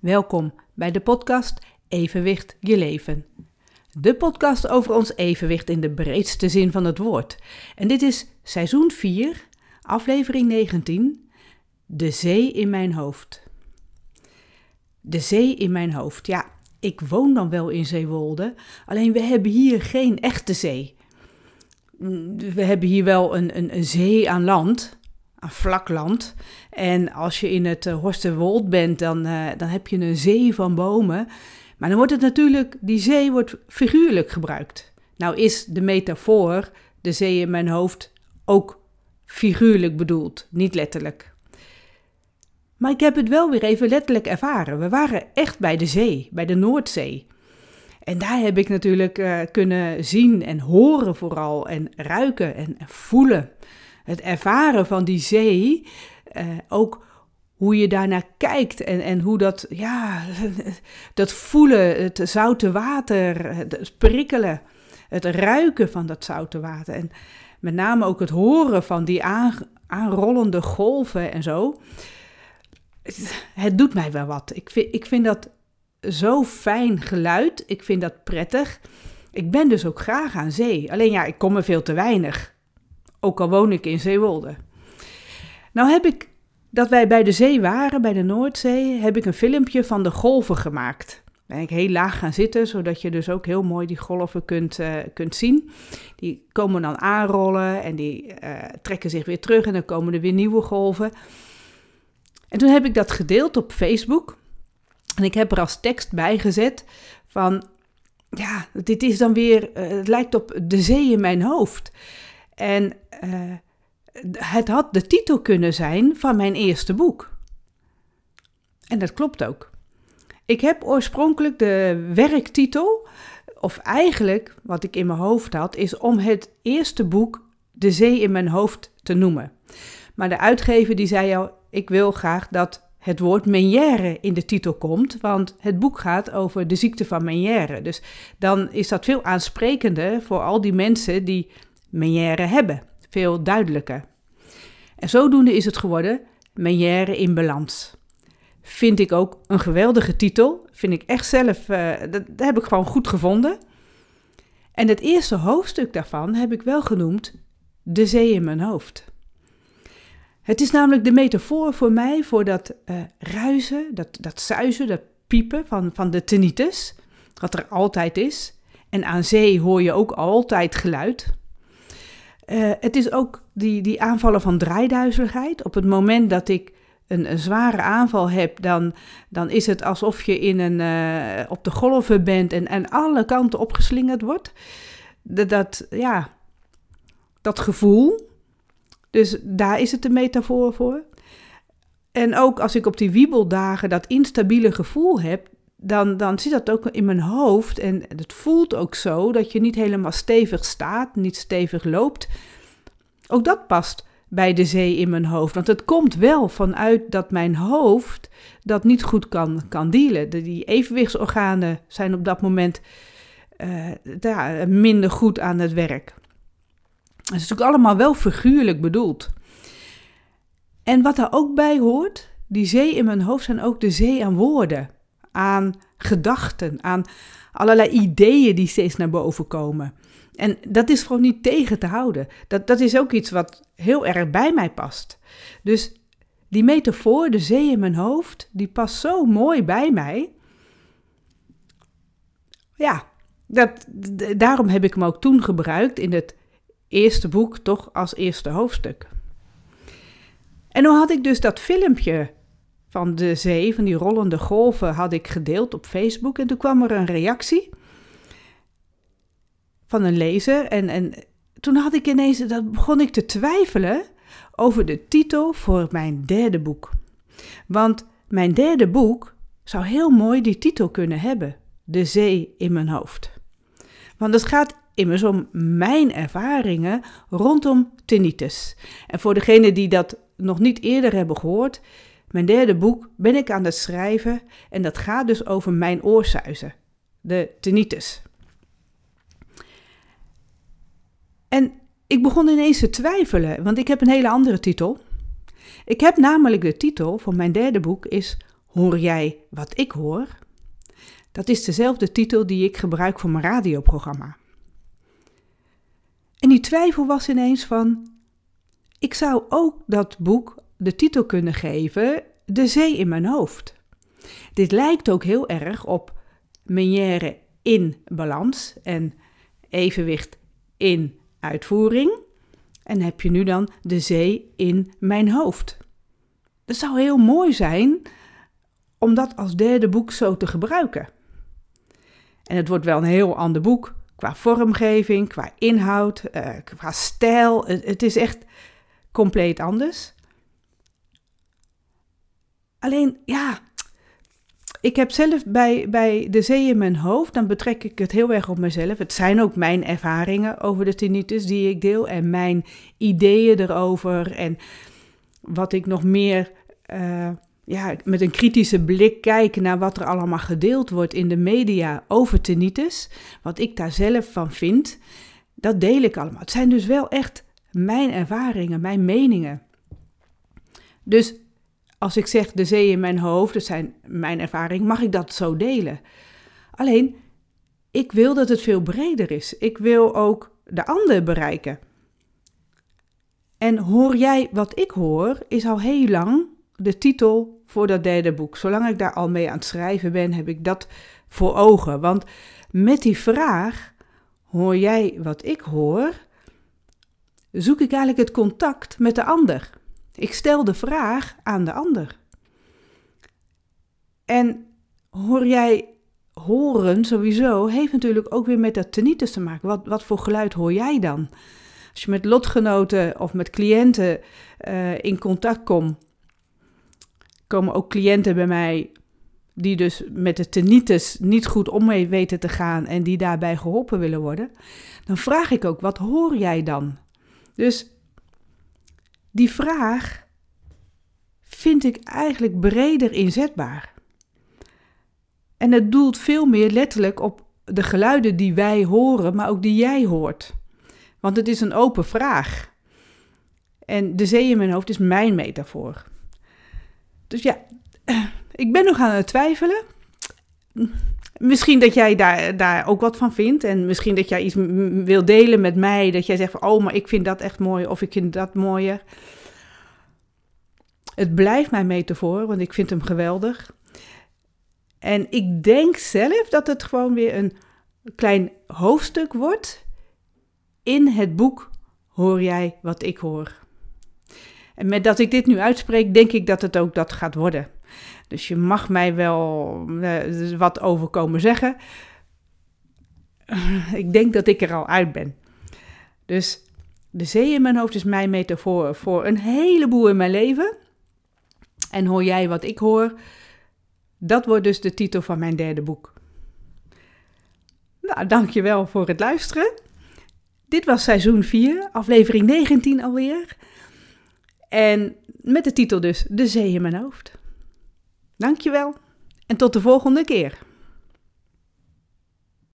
Welkom bij de podcast Evenwicht je leven. De podcast over ons evenwicht in de breedste zin van het woord. En dit is seizoen 4, aflevering 19, De zee in mijn hoofd. De zee in mijn hoofd. Ja, ik woon dan wel in Zeewolde, alleen we hebben hier geen echte zee. We hebben hier wel een, een, een zee aan land, aan vlak land. En als je in het uh, Horsterwold bent, dan, uh, dan heb je een zee van bomen. Maar dan wordt het natuurlijk, die zee wordt figuurlijk gebruikt. Nou is de metafoor, de zee in mijn hoofd, ook figuurlijk bedoeld, niet letterlijk. Maar ik heb het wel weer even letterlijk ervaren. We waren echt bij de zee, bij de Noordzee. En daar heb ik natuurlijk uh, kunnen zien en horen vooral en ruiken en voelen het ervaren van die zee, uh, ook hoe je daarnaar kijkt en, en hoe dat, ja, dat voelen, het zoute water, het prikkelen, het ruiken van dat zoute water. En met name ook het horen van die aan, aanrollende golven en zo. Het doet mij wel wat. Ik vind, ik vind dat zo fijn geluid. Ik vind dat prettig. Ik ben dus ook graag aan zee. Alleen ja, ik kom er veel te weinig. Ook al woon ik in Zeewolde. Nou heb ik, dat wij bij de zee waren, bij de Noordzee, heb ik een filmpje van de golven gemaakt. Ben ik heel laag gaan zitten, zodat je dus ook heel mooi die golven kunt, uh, kunt zien. Die komen dan aanrollen en die uh, trekken zich weer terug en dan komen er weer nieuwe golven. En toen heb ik dat gedeeld op Facebook. En ik heb er als tekst bij gezet van, ja, dit is dan weer, uh, het lijkt op de zee in mijn hoofd. En uh, het had de titel kunnen zijn van mijn eerste boek. En dat klopt ook. Ik heb oorspronkelijk de werktitel, of eigenlijk wat ik in mijn hoofd had, is om het eerste boek De Zee in mijn hoofd te noemen. Maar de uitgever die zei al, ik wil graag dat het woord Meniere in de titel komt, want het boek gaat over de ziekte van Meniere. Dus dan is dat veel aansprekender voor al die mensen die Meniere hebben. Veel duidelijker. En zodoende is het geworden Meniere in balans. Vind ik ook een geweldige titel. Vind ik echt zelf, dat, dat heb ik gewoon goed gevonden. En het eerste hoofdstuk daarvan heb ik wel genoemd De zee in mijn hoofd. Het is namelijk de metafoor voor mij voor dat uh, ruizen, dat, dat zuizen, dat piepen van, van de tinnitus, wat er altijd is. En aan zee hoor je ook altijd geluid. Uh, het is ook die, die aanvallen van draaiduizeligheid. Op het moment dat ik een, een zware aanval heb, dan, dan is het alsof je in een, uh, op de golven bent en aan alle kanten opgeslingerd wordt. Dat, dat, ja, dat gevoel, dus daar is het een metafoor voor. En ook als ik op die wiebeldagen dat instabiele gevoel heb, dan, dan zit dat ook in mijn hoofd. En het voelt ook zo dat je niet helemaal stevig staat, niet stevig loopt. Ook dat past bij de zee in mijn hoofd. Want het komt wel vanuit dat mijn hoofd dat niet goed kan, kan dealen. Die evenwichtsorganen zijn op dat moment ja, minder goed aan het werk. Het is natuurlijk allemaal wel figuurlijk bedoeld. En wat daar ook bij hoort, die zee in mijn hoofd zijn ook de zee aan woorden, aan gedachten, aan allerlei ideeën die steeds naar boven komen. En dat is gewoon niet tegen te houden. Dat, dat is ook iets wat heel erg bij mij past. Dus die metafoor, de zee in mijn hoofd, die past zo mooi bij mij. Ja, dat, daarom heb ik hem ook toen gebruikt in het eerste boek, toch als eerste hoofdstuk. En dan had ik dus dat filmpje van de zee, van die rollende golven, had ik gedeeld op Facebook. En toen kwam er een reactie van een lezer. En, en toen had ik ineens, dat begon ik te twijfelen over de titel voor mijn derde boek. Want mijn derde boek zou heel mooi die titel kunnen hebben: De zee in mijn hoofd. Want het gaat immers om mijn ervaringen rondom tinnitus. En voor degenen die dat nog niet eerder hebben gehoord, mijn derde boek ben ik aan het schrijven en dat gaat dus over mijn oorsuizen, de tinnitus. En ik begon ineens te twijfelen, want ik heb een hele andere titel. Ik heb namelijk de titel van mijn derde boek is Hoor jij wat ik hoor? Dat is dezelfde titel die ik gebruik voor mijn radioprogramma. En die twijfel was ineens van: ik zou ook dat boek de titel kunnen geven: De zee in mijn hoofd. Dit lijkt ook heel erg op Meniere in balans en evenwicht in uitvoering. En heb je nu dan de zee in mijn hoofd. Het zou heel mooi zijn om dat als derde boek zo te gebruiken. En het wordt wel een heel ander boek qua vormgeving, qua inhoud, uh, qua stijl. Het is echt compleet anders. Alleen, ja, ik heb zelf bij, bij de zee in mijn hoofd, dan betrek ik het heel erg op mezelf. Het zijn ook mijn ervaringen over de tinnitus die ik deel en mijn ideeën erover en wat ik nog meer uh, ja, met een kritische blik kijk naar wat er allemaal gedeeld wordt in de media over tinnitus, wat ik daar zelf van vind, dat deel ik allemaal. Het zijn dus wel echt mijn ervaringen, mijn meningen. Dus als ik zeg de zee in mijn hoofd, dat zijn mijn ervaringen, mag ik dat zo delen. Alleen, ik wil dat het veel breder is. Ik wil ook de ander bereiken. En hoor jij wat ik hoor, is al heel lang de titel voor dat derde boek. Zolang ik daar al mee aan het schrijven ben, heb ik dat voor ogen. Want met die vraag, hoor jij wat ik hoor, zoek ik eigenlijk het contact met de ander. Ik stel de vraag aan de ander. En hoor jij horen sowieso, heeft natuurlijk ook weer met dat tinnitus te maken. Wat, wat voor geluid hoor jij dan? Als je met lotgenoten of met cliënten uh, in contact komt, komen ook cliënten bij mij die dus met de tinnitus niet goed om mee weten te gaan en die daarbij geholpen willen worden. Dan vraag ik ook, wat hoor jij dan? Dus die vraag vind ik eigenlijk breder inzetbaar. En het doelt veel meer letterlijk op de geluiden die wij horen, maar ook die jij hoort. Want het is een open vraag. En de zee in mijn hoofd is mijn metafoor. Dus ja, ik ben nog aan het twijfelen. Misschien dat jij daar, daar ook wat van vindt. En misschien dat jij iets wil delen met mij. Dat jij zegt van, oh, maar ik vind dat echt mooi. Of ik vind dat mooier. Het blijft mijn metafoor, want ik vind hem geweldig. En ik denk zelf dat het gewoon weer een klein hoofdstuk wordt in het boek Hoor jij wat ik hoor? En met dat ik dit nu uitspreek, denk ik dat het ook dat gaat worden. Dus je mag mij wel uh, wat over komen zeggen. ik denk dat ik er al uit ben. Dus de zee in mijn hoofd is mijn metafoor voor een heleboel in mijn leven. En hoor jij wat ik hoor? Dat wordt dus de titel van mijn derde boek. Nou, dankjewel voor het luisteren. Dit was seizoen 4, aflevering 19 alweer. En met de titel dus De Zee in mijn hoofd. Dankjewel en tot de volgende keer.